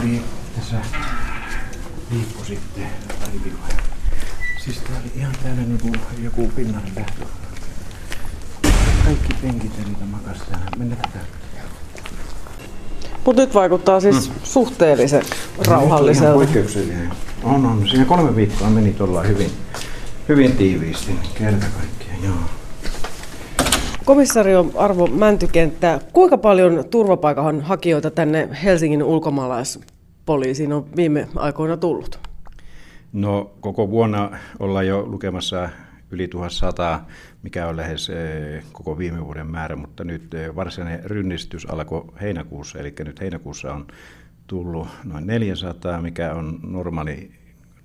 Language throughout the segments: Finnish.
oli tässä viikko sitten, pari viikkoa. Siis tää oli ihan täällä niinku joku pinnan lähtö. Kaikki penkit eli makas täällä. Mennään tätä. Mutta nyt vaikuttaa siis mm. suhteellisen rauhalliselta. Poikkeuksellinen. On, on. Siinä kolme viikkoa meni tuolla hyvin, hyvin tiiviisti. Kerta kaikkiaan, joo. Komissario Arvo Mäntykenttä, kuinka paljon turvapaikan hakijoita tänne Helsingin ulkomaalaispoliisiin on viime aikoina tullut? No koko vuonna ollaan jo lukemassa yli 1100, mikä on lähes eh, koko viime vuoden määrä, mutta nyt eh, varsinainen rynnistys alkoi heinäkuussa, eli nyt heinäkuussa on tullut noin 400, mikä on normaali,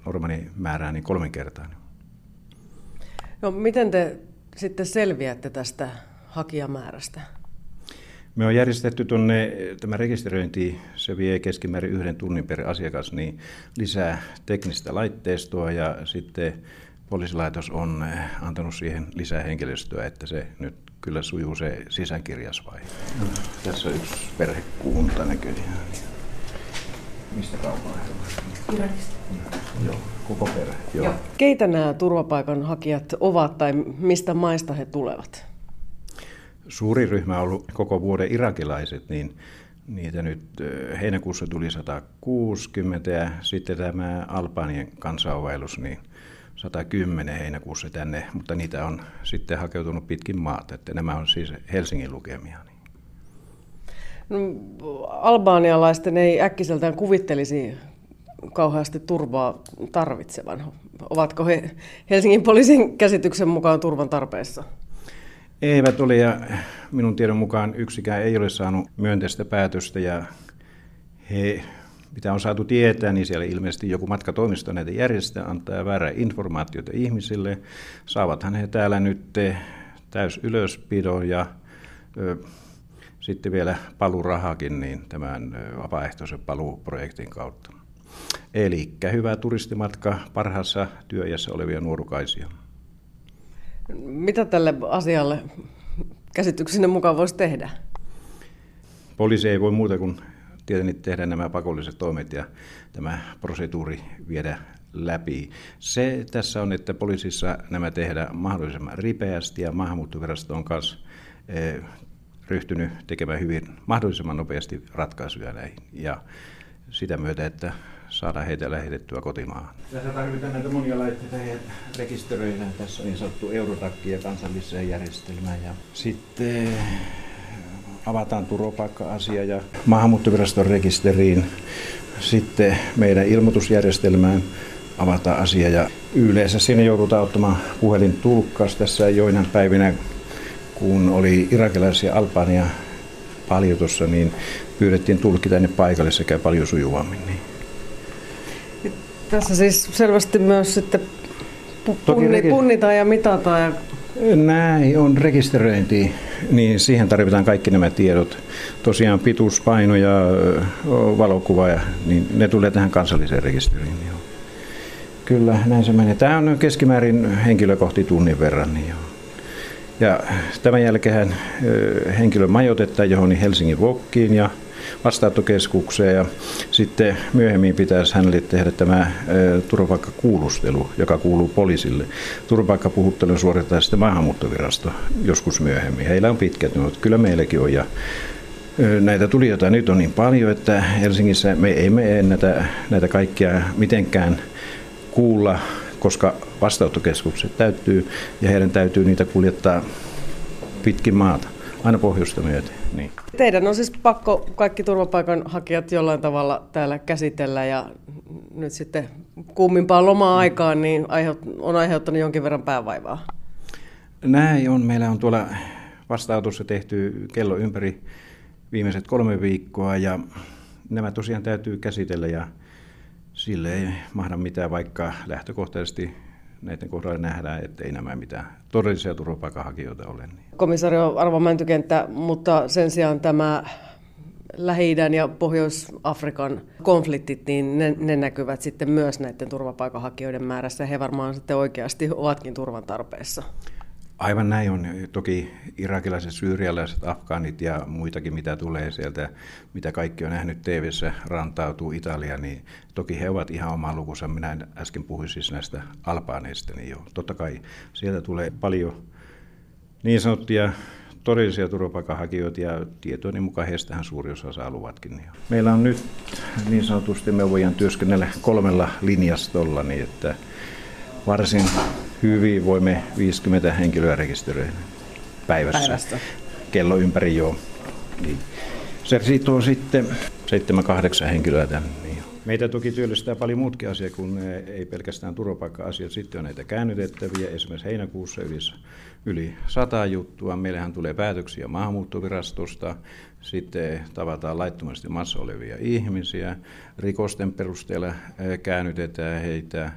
normaali määrää niin kolminkertainen. No miten te sitten selviätte tästä hakijamäärästä? Me on järjestetty tuonne, tämä rekisteröinti, se vie keskimäärin yhden tunnin per asiakas, niin lisää teknistä laitteistoa ja sitten poliisilaitos on eh, antanut siihen lisää henkilöstöä, että se nyt kyllä sujuu se sisänkirjasvaihe. No, tässä on yksi perhekunta näköjään. Mistä kaukaa he. Joo, koko perhe. Joo. Joo. Keitä nämä turvapaikanhakijat ovat tai mistä maista he tulevat? Suuri ryhmä on ollut koko vuoden irakilaiset, niin niitä nyt heinäkuussa tuli 160 ja sitten tämä Albanien kansainvaellus, niin 110 heinäkuussa tänne, mutta niitä on sitten hakeutunut pitkin maata, että nämä on siis Helsingin lukemia. Niin. No, albaanialaisten ei äkkiseltään kuvittelisi kauheasti turvaa tarvitsevan. Ovatko he Helsingin poliisin käsityksen mukaan turvan tarpeessa? Eivät ole ja minun tiedon mukaan yksikään ei ole saanut myönteistä päätöstä ja he, mitä on saatu tietää, niin siellä ilmeisesti joku matkatoimisto näitä järjestää, antaa väärää informaatiota ihmisille. Saavathan he täällä nyt täys ylöspidon ja ö, sitten vielä palurahakin niin tämän vapaaehtoisen paluuprojektin kautta. Eli hyvä turistimatka parhaassa työjässä olevia nuorukaisia. Mitä tälle asialle käsityksenne mukaan voisi tehdä? Poliisi ei voi muuta kuin tietenkin tehdä nämä pakolliset toimet ja tämä proseduuri viedä läpi. Se tässä on, että poliisissa nämä tehdään mahdollisimman ripeästi ja maahanmuuttovirasto on kanssa eh, ryhtynyt tekemään hyvin mahdollisimman nopeasti ratkaisuja näihin. Ja sitä myötä, että saada heitä lähetettyä kotimaahan. Tässä tarvitaan näitä monia laitteita rekisteröidään. Tässä on niin sanottu ja kansalliseen järjestelmään. Ja sitten avataan turvapaikka-asia ja maahanmuuttoviraston rekisteriin. Sitten meidän ilmoitusjärjestelmään avataan asia ja yleensä sinne joudutaan ottamaan puhelin tulkkaus tässä joinain päivinä, kun oli irakilaisia Albania paljon tuossa, niin pyydettiin tulkki tänne paikalle sekä paljon sujuvammin. Niin. Tässä siis selvästi myös sitten punni, punnitaan ja mitataan. Ja... Näin on rekisteröinti, niin siihen tarvitaan kaikki nämä tiedot. Tosiaan pituus, paino ja valokuva, ja, niin ne tulee tähän kansalliseen rekisteriin. Joo. Kyllä, näin se menee. Tämä on keskimäärin henkilökohti tunnin verran. Niin joo. Ja tämän jälkeen henkilö majoitetaan johon Helsingin Vokkiin ja vastaanottokeskukseen ja sitten myöhemmin pitäisi hänelle tehdä tämä turvapaikkakuulustelu, joka kuuluu poliisille. Turvapaikkapuhuttelu suoritetaan sitten maahanmuuttovirasto joskus myöhemmin. Heillä on pitkät mutta kyllä meilläkin on ja Näitä tulijoita nyt on niin paljon, että Helsingissä me emme näitä, näitä kaikkia mitenkään kuulla, koska vastaanottokeskukset täyttyy ja heidän täytyy niitä kuljettaa pitkin maata, aina pohjoista myöten. Niin. Teidän on siis pakko kaikki turvapaikanhakijat jollain tavalla täällä käsitellä ja nyt sitten kuumimpaan loma-aikaan niin on aiheuttanut jonkin verran päävaivaa. Näin on. Meillä on tuolla vastaanotossa tehty kello ympäri viimeiset kolme viikkoa ja nämä tosiaan täytyy käsitellä ja sille ei mahda mitään, vaikka lähtökohtaisesti näiden kohdalla nähdään, että ei nämä mitään todellisia turvapaikanhakijoita ole. Komisario Arvo Mäntykenttä, mutta sen sijaan tämä lähi ja Pohjois-Afrikan konfliktit, niin ne, ne näkyvät sitten myös näiden turvapaikanhakijoiden määrässä. He varmaan sitten oikeasti ovatkin turvan tarpeessa. Aivan näin on. Toki irakilaiset, syyrialaiset, afgaanit ja muitakin, mitä tulee sieltä, mitä kaikki on nähnyt tv rantautuu Italia, niin toki he ovat ihan oma lukunsa. Minä äsken puhuin siis näistä albaaneista, niin jo. Totta kai sieltä tulee paljon niin sanottuja todellisia turvapaikanhakijoita ja tietojen mukaan heistähän suuri osa saa luvatkin. Meillä on nyt niin sanotusti, me voidaan työskennellä kolmella linjastolla, niin että varsin hyvin voimme 50 henkilöä rekisteröidä päivässä. Päivästä. Kello ympäri joo. Niin. Se sitoo sitten 7-8 henkilöä tänne. Niin. Meitä toki työllistää paljon muutkin asiat, kun ei pelkästään turvapaikka-asiat. Sitten on näitä käännytettäviä. Esimerkiksi heinäkuussa yli, yli 100 juttua. Meillähän tulee päätöksiä maahanmuuttovirastosta. Sitten tavataan laittomasti maassa olevia ihmisiä. Rikosten perusteella käännytetään heitä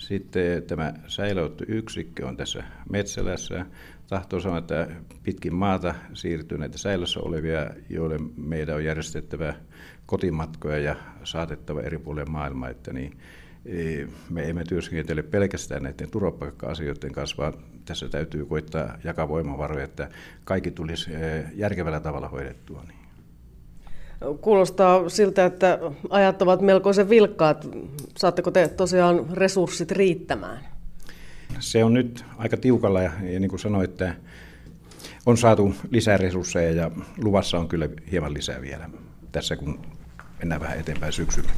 sitten tämä säilööttöyksikkö on tässä Metsälässä. Tahtoo sanoa, että pitkin maata siirtyy näitä säilössä olevia, joille meidän on järjestettävä kotimatkoja ja saatettava eri puolille maailmaa. Että niin, e, me emme työskentele pelkästään näiden turvapaikka-asioiden kanssa, vaan tässä täytyy koittaa jakaa voimavaroja, että kaikki tulisi e, järkevällä tavalla hoidettua. Niin. Kuulostaa siltä, että ajat ovat melkoisen vilkkaat. Saatteko te tosiaan resurssit riittämään? Se on nyt aika tiukalla ja, ja niin kuin sanoin, että on saatu lisää resursseja ja luvassa on kyllä hieman lisää vielä tässä, kun mennään vähän eteenpäin syksyllä.